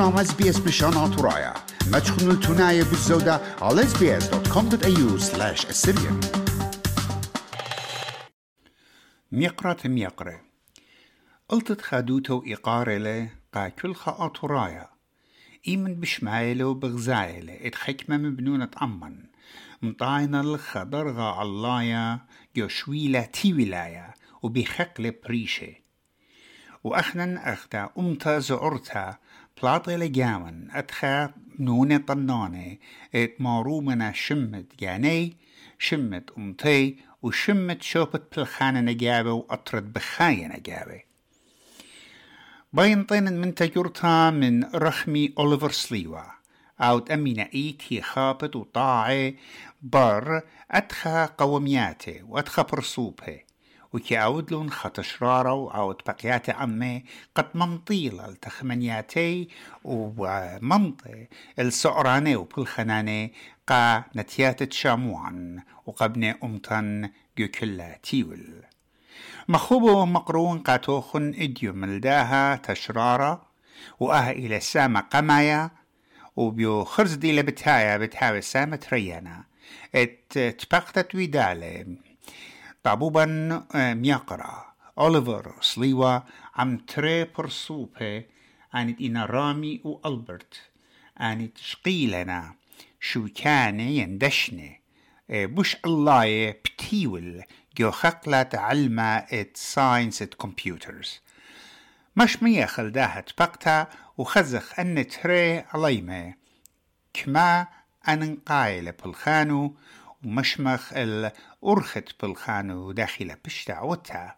برنامج اس بي اس بشان ترايا ما تخنوا التناية بالزودة على sbs.com.au slash assyrian ميقرة ميقرة قلت خادوتو إقارة قا كل خا ترايا إيمن بشمايلو بغزايلة ات حكمة مبنونة أمن مطاينة الخضرغة علايا جو شويلة تي ولاية وبيخقل بريشة وأخنا أختا أمتا زعرتا بلاطي لجاون أتخا نونة طنانة إت مارومنا شمت جاني شمت أمتي وشمت شوبت بالخانة نجابة وأطرد بخاية نجابة. باين طين من تجرتها من رخمي أوليفر سليوا. أو تأمين إيت هي خابت وطاعي بر أدخى قومياته وأدخى برصوبه وكي أودلون خطشرارو أو بقيات أمي قد ممطيلة التخمنياتي ومنطي السعراني وبالخناني قا نتيات شاموعا وقبني أمتن جوكلا تيول. مخوبو مقرون قاتوخن إديو ملداها تشرارة وأها إلى سامة قمايا وبيو خرز دي لبتايا بتهاوي سامة تريانا إت تبقتت ويدالي طابوبا ميقرا أوليفر سليوا عم تري برسوبة عن إنا رامي وألبرت عن تشقيلنا شو كان يندشني بوش الله بتيول جو خقلة علمة ات ساينس ات كمبيوترز مش ميخل داها تبقتا وخزخ أن تري عليمة كما أن قايل بالخانو ومشمخ الأرخت بالخانو داخل بشتعوتها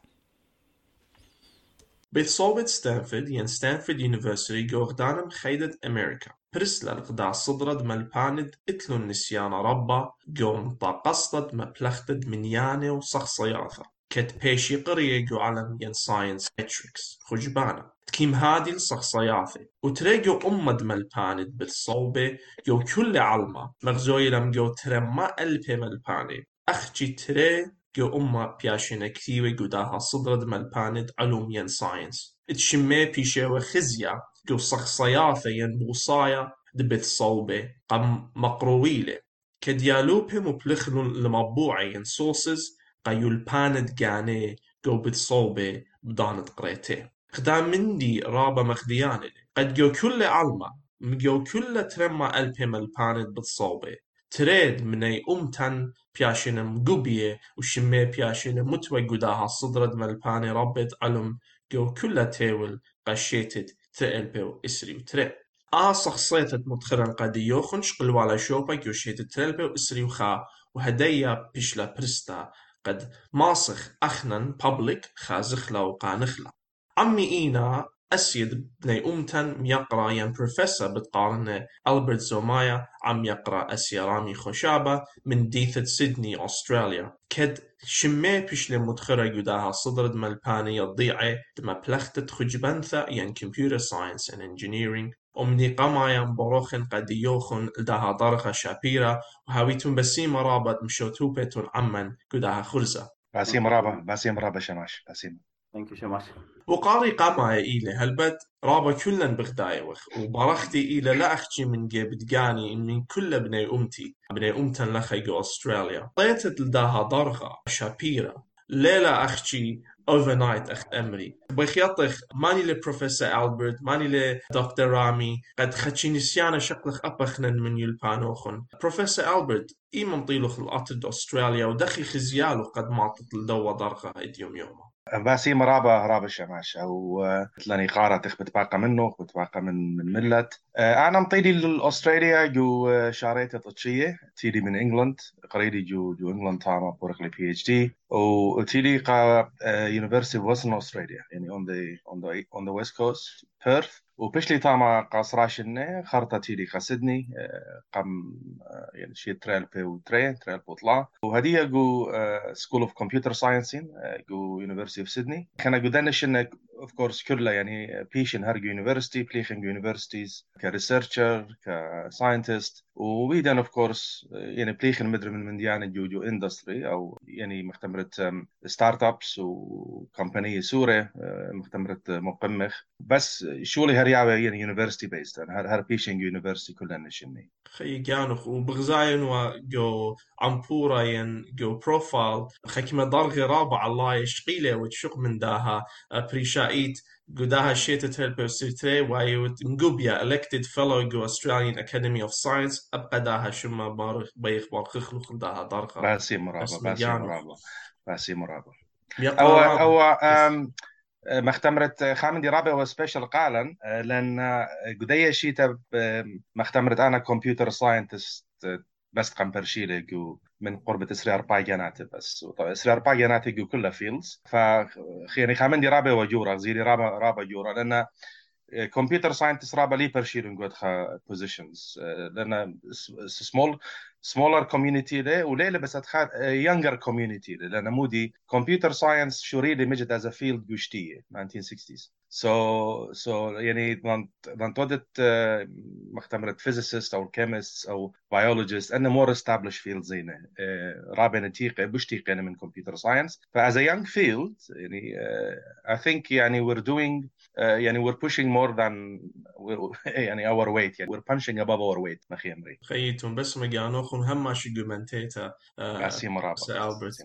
بصوبة ستانفورد ين ستانفورد يونيفرسيتي جوغدانم خيدة أمريكا برسلا القدع صدرد ملباند اتلو النسيان ربا جوم طاقصتد مبلختد منيانة وصخصياثة كت بيشي قرية جو علم ين ساينس ماتريكس خجبانا تكيم هادي الصخصياثة وتريجو أمد ملباند بالصوبة جو كل علمة مغزوي لم جو ترمى ألبي ملباني أخجي تري جو أمة بياشينا كتيوة جداها صدرد ملباند علوم ين ساينس. اتشمي بيشيوة خزيا جو صخصياثة ين بوصايا دبت صوبة قم مقرويلة. كديالوبه مبلخلون لمبوعي ين سوسز قيول باند جاني جو بتصوبة بدانت قريته خدام مندي رابا مخديان قد جو كل علمة مجو كل ترمى ألبي ملباند بتصوبة تريد مني أمتن بياشين مقوبية وشمي بياشين متوى قداها صدرد ملباني ربت علم جو كل تيول قشيتت تريلبي وإسري وتري آه شخصيتت مدخرا قد يوخنش قلوالا شوبا جو شيت تريلبي وإسري وخا وهديا بشلا برستا قد ماسخ أخنن بابليك خازخلا وقانخلا عمي إينا أسيد بني أمتن ميقرا ين بروفيسور بتقارن ألبرت زومايا عم يقرأ أسيا رامي خشابة من ديثة سيدني أستراليا. كد شمي بشلي مدخرة جداها صدرد ملباني يضيعي دما بلختت خجبنثة ين كمبيوتر ساينس and engineering. ومني قمايا مبروخن قد يوخن لداها ضرخة شابيرا وهاويتون بسيمة رابط مشوتوبتون عمن قداها خرزة. باسيم رابا باسيم رابا شماش باسيم ثانك يو سو ماتش وقاري قامايا إيلي هلبت رابا كلن بغداي وخ. وبرختي إيلي لا أخشي من جيب دقاني من كل بني أمتي بني أمتن لخيقو أستراليا. طيتت لداها ضرغة شابيرا ليلة أخشي overnight أخت أمري. بخيطخ ماني لبروفيسور ألبرت ماني لدكتور رامي. قد خدشي نسيانا شقلخ أبخنن من يلبانوخن بروفيسور ألبرت إي منطيلوخ الأطد أستراليا ودخي خزيالو قد ماطت لدوا ضرغة إديوم يوما باسيم رابا رابا الشماش أو لاني قارة تخبت باقة منه بتباقة من من ملت. أنا مطيدي لأستراليا جو شاريت تطشية تيدي من إنجلند. قريدي جو جو انجلند تاما بورقلي بي اتش دي وتيدي قا يونيفرسيتي ويسترن استراليا يعني اون ذا اون ذا اون ذا ويست كوست بيرث وبشلي تاما قاصراشن خرطة تيدي قا سيدني قم يعني شي تريل بي وتري تريل بوطلا وهدية جو سكول اوف كمبيوتر ساينسين جو يونيفرسيتي اوف سيدني كان جو دانشن اوف كورس كلها يعني بيشن هرجو يونيفرسيتي بليخن يونيفرسيتيز كريسيرشر كساينتست. وبيدن اوف كورس يعني بليخن مدري من منديان جو جو اندستري أو يعني مختمرت ستارت ابس وكمبانية سوره مختمرت مقمخ. بس شولي هريعه يعني يونيفرستي بيست هر هر بيشنج يونيفرستي كلها نشني. خي جانخ وبغزاين وجو عمبورا ين جو بروفايل خكمة ضرغي رابع الله يشقيله وتشق من داها بريشايت قداها شيت تلبو سيتري وايوت نقوبيا elected fellow جو Australian Academy of Science أبقى داها شما بارخ بيخ بارخخ لخ داها ضرغة باسي مرابا باسي مرابا باسي مرابا. أو أم، مختمرت خامندي رابع وسبيشال قالا لأن قدية شيتا مختمرت أنا كمبيوتر ساينتست بس قمبرشيلي من قرب اسري أربع جنات بس. اسري أربع جنات كلها فيلدز ف يعني خامندي رابع وجورا زيري رابع رابع جورا لأن كمبيوتر ساينتست رابع لي برشيلن قد بوزيشنز لأن سمول سمولر كوميونيتي ده وليلة بس اتخار يونجر كوميونيتي لأن مودي كمبيوتر ساينس شو ريلي مجد از فيلد جوشتيه 1960s سو سو يعني من من تودت مختمرة فيزيست أو كيمست أو بيولوجيست انه مور استابلش فيلد زينه رابع نتيقه بشتيقه من كمبيوتر ساينس فاز يونج فيلد يعني اي ثينك يعني we're doing uh, يعني we're pushing more than يعني our weight يعني we're punching above our weight ما خيمري خيتهم بس مجانوخن هم ماشي جومنتيتا باسي مرابا سي ألبرت.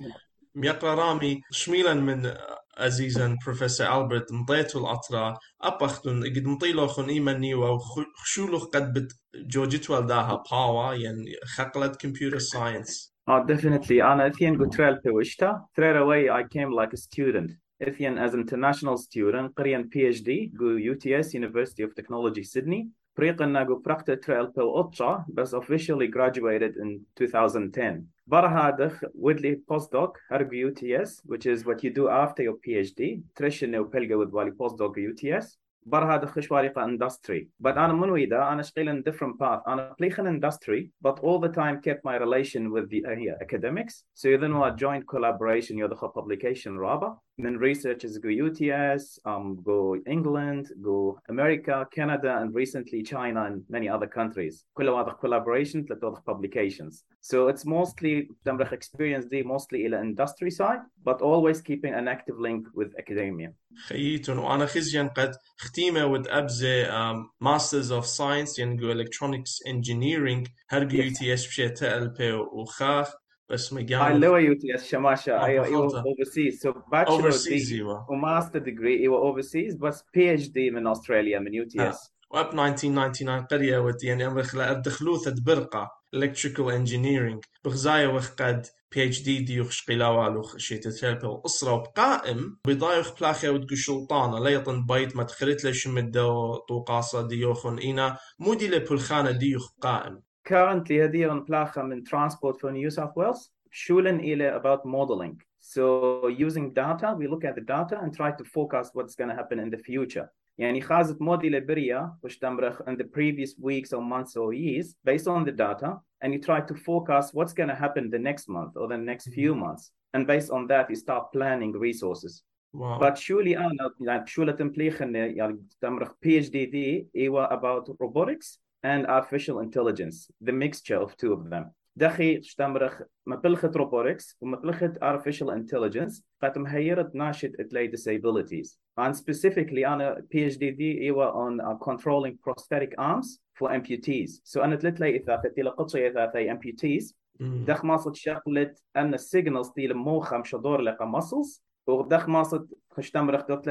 ميقرا رامي شميلا من عزيزا بروفيسور ألبرت مطيتو الأطرا أبختن قد مطيلوخن إيماني وخشولوخ قد بت جوجت والداها باوا يعني خقلت كمبيوتر ساينس Oh, definitely. أنا إثيان قلت ريال بوشتا. Straight away I came like a student. إثيان as an international student قريان PhD go UTS University of Technology Sydney. أنا go براكتا تريال بو أطشا بس officially graduated in 2010. Barahadagh Woodley postdoc, Hargu UTS, which is what you do after your PhD. Trish Neopelga with Wali postdoc UTS. Barahadagh Khishwariqa industry. But I'm Munwida, I'm still in different path. I'm a industry, but all the time kept my relation with the uh, academics. So then a joint collaboration, you're the publication Rabah من researchers go UTS um, go England go America Canada and recently China and many other countries كل هذا collaboration تلتوضح publications so it's mostly تمرخ experience دي mostly إلى industry side but always keeping an active link with academia خيتون وأنا خزيان قد ختيمة with أبزة um, Masters of Science ينقو Electronics Engineering هرقو Yes. يو تي اس بشي تألبي وخاخ يو تي اس شماشة آه، أيوه إيوه bachelor overseas دي إيوه. وماستر ديجري إيوه overseas بس بي اتش دي من أستراليا من يو تي آه. اس وأب 1999 قرية ود يعني دخلوثة برقة electrical engineering. بغزاية وخقد بي اتش دي ديوخ شقيلاوالو شيت تلبي وأسرة وبقائم بضايخ بلاخي ودقو شلطانة. ليطن بيت ما تخريت ليش مدو طوقاصة ديوخن. إينا مودي لبلخانة ديوخ قائم. currently هذه بلاخة من transport for New South Wales شولن إلى about modeling so using data we look at the data and try to forecast what's going to happen in the future يعني خازت موديل بريا وش تمرخ in the previous weeks or months or years based on the data and you try to forecast what's going to happen the next month or the next few months and based on that you start planning resources واو but surely أنا يعني شو تمبليخن يعني تمرخ PhD دي إيوا about robotics and artificial intelligence the mixture of two of them دخي تمرخ مبلخة robotics ومبلخة artificial intelligence قد مهيرت ناشط اتلي disabilities and specifically أنا PhD دي إيوا on uh, controlling prosthetic arms for amputees so أنا تلتلي إثاثة تيلا قطشي إثاثة amputees مم. دخ ماصد شغلت ان السيجنالز دي الموخة مشدور لقى ماسلز ودخ ماصد خش تمرخ دوت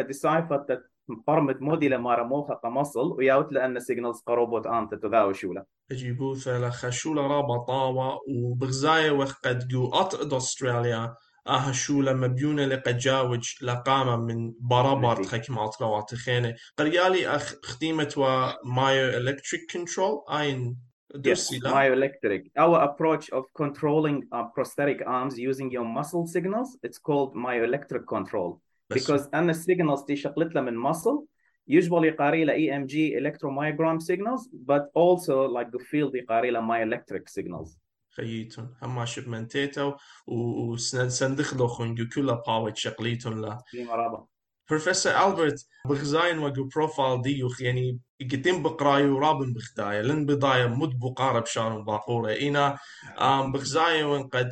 لا ديسايفر برمت موديل مارا موخة قمصل وياوت لأن السيجنالز قروبوت آنت تذاو شولا جيبوثة لخشولة رابا طاوة وبغزاية وقد جو أطقد أستراليا آها شولة مبيونة لقجاوج لقامة من برابر. تخيك أطرا واتخينة قريالي أخ خديمة ومايو إلكتريك كنترول آين Yes, myoelectric. Our approach of controlling uh, prosthetic arms using your muscle signals, it's called myoelectric control. بس Because أن السيجنالز دي شقلت له من muscle, usually قاري له EMG electromyogram signals, but also like the field يقاري له myoelectric signals. خييتون هما شبمنتيتو وسندخلو خنجو كلها باوت شقليتون لا. بروفيسور ألبرت بغزاين وقو بروفايل ديوخ يعني يقتم بقراي ورابن بخدايا لن بضايا مد بقارة بشان باقورة إنا بغزاي وين قد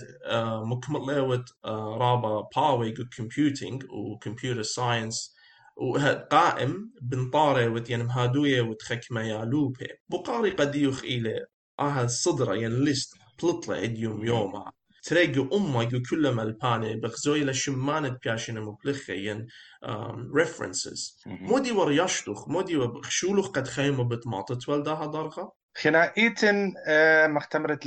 مكمل لوت رابا باوي كمبيوتينج وكمبيوتر ساينس وقائم بنطارة وت يعني مهادوية وتخكمة يا لوبي. بقاري قد يوخ إلى آها الصدرة يعني ليست بلطلة يوم يوما تلاقي أمه يو كل ملبانة بخزوي لشمانة بياشنا مبلخة ين references. مودي ورياشتوخ مودي وبخشولوخ قد خيمة بتماطت والدها دارخة خنا إيتن مختمرت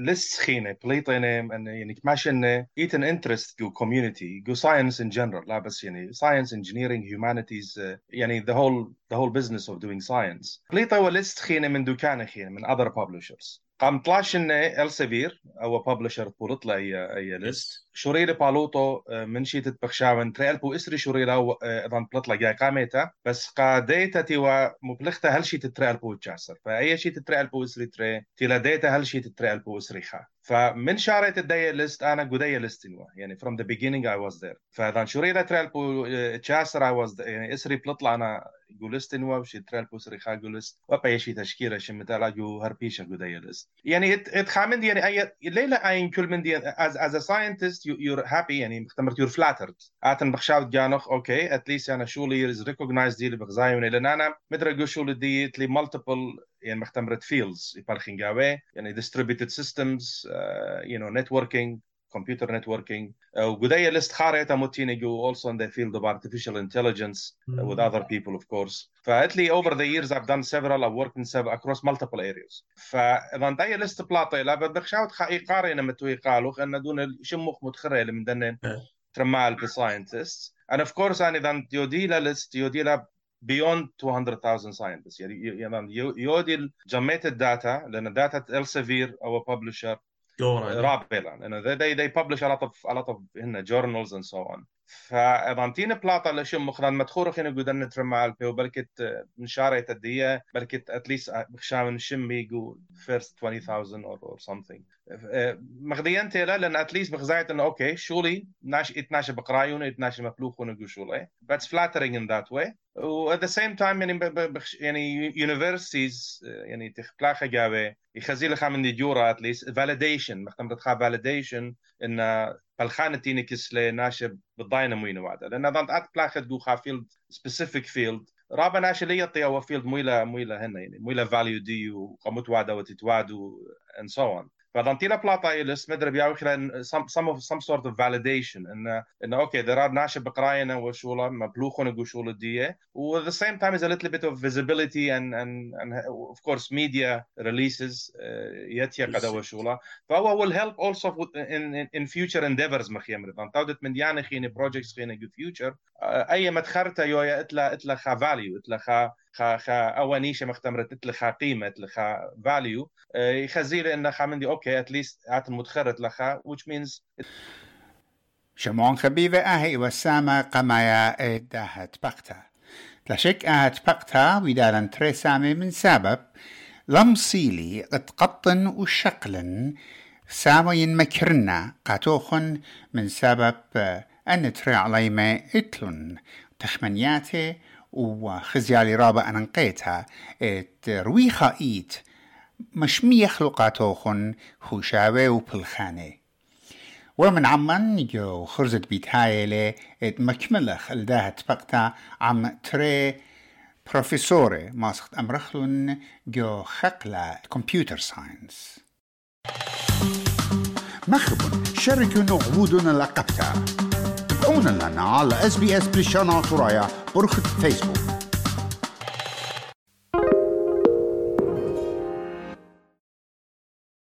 لس خينة بليطينة يعني كماشن إيتن انترست جو كوميونتي جو ساينس ان جنرال لا بس يعني ساينس انجينيرينج هيومانيتيز يعني the whole the whole business of doing science. بليطة ولست خينة من دكان خينة من other publishers. قام طلعش ان السبير أو ببلشر بولط اي أي ليست شوريل بالوتو من شيت بخشاون تريل بو إسري شوريل أو أذن بلطلا جاي قاميتا. بس قا ديتا تيوا مبلغتا هل شيت تريل بو تشاسر. فأي شيت تريل بو إسري تري تيلا ديتا هل شيت تريل بو إسري خا. فمن شاريت الداي ليست أنا قداي ليست يعني from the beginning I was there. فاذا شوريل تريل بو تشاسر I was يعني إسري بلطلا أنا جولست نوا وشي تريل بو اسري خا جولست وبا شي تشكيله شمتا جو هربيشا قداي ليست يعني اتخامن يعني اي ليلة اين كل من دي as, as a scientist you, you're happy يعني مختمرت you're flattered. آتن بخشاوت جانوخ أوكي at least أنا شولي is recognized دي بغزايون لأن أنا مدري جو شولي دي تلي multiple يعني مختمرت fields يبارخنجاوي يعني distributed systems uh, you know computer networking وقدية لست خاريتا موتيني جو also in the field of artificial intelligence uh, with other people of course فاتلي over the years I've done several I've worked in several across multiple areas فإذا لست بلاطي لا بخشاوت خا إيقاري نمتو يقالوخ أن دون شموخ متخري اللي من دنن ترمال بساينتست and of course أنا إذا يوديلا لست يوديلا beyond 200,000 scientists يعني يعني يودي جمعت الداتا لأن الداتا السيفير أو publisher رابلا لأن they, they publish a lot of a lot of هنا journals and so on. فأضانتين بلاطة لشم مخران مدخور خينا قدرنا نترمى البي وبركت من شارع تدية at least بخشام شمي جو first 20,000 or, or something. مغديان تيلا at least بخزايت إنه أوكي شولي ناش إتناش بقرايون إتناش مفلوخون يقول شولي that's flattering in that way. و at the same time يعني بخش يعني universities يعني تخلاخ جاوي يخزي لك من دي جورا at least validation مختم تخا validation إن بالخانة تيني كسلة ناشب بالضاينة موينة وعدا لأن ضمت أت بلاخت جو خا فيلد specific field. رابا ناشي لي يطي أو فيلد مويلة مويلة هنا يعني مويلة value دي وقمت وعدا وتتوادو and so on. فضمتينا بلاطا إلس مدري بياوي خلال some, some, of, some sort of validation إن إن أوكي there are ناشب بقراينا وشولا مبلوخون وشولا دي و at the same time is a little bit of visibility and and, and of course media releases يتيا قد وشولا فهو will help also in, in, in future endeavors مخيم رضان تودت من ديانا خيني projects خيني جو future أي مدخرتا يويا اتلا اتلا خا value اتلا خا خا خا اوانيشه مختمرت اتلا خا قيمة اتلا خا value يخزي لي انه خا مندي أوكي اتليست ات متخرت لخا which means شمون خبيبة أهي وسامة قمايا إداهت بقتا. تلاشك أهت بقتا ودالن تريسامي من سبب لمصيلي اتقطن وشقلن سامين مكرنا قاتوخن من سبب أن تري عليما إتلن. تخمنياتي وخزيالي رابع أنقيتها رويخا إيت. مشمية خلقاتوخن خوشاوي وبلخاني ومن عمان جو خرزت بيت هايلة. إت مكملخ الداهت بقتا عم تري بروفيسوري ماسخت أمرخلن جو خقلة كمبيوتر ساينس. مخبون شاركوا نعودنا لقبتا. تابعونا لنا على اس بي اس بريشانا طرايا برخة فيسبوك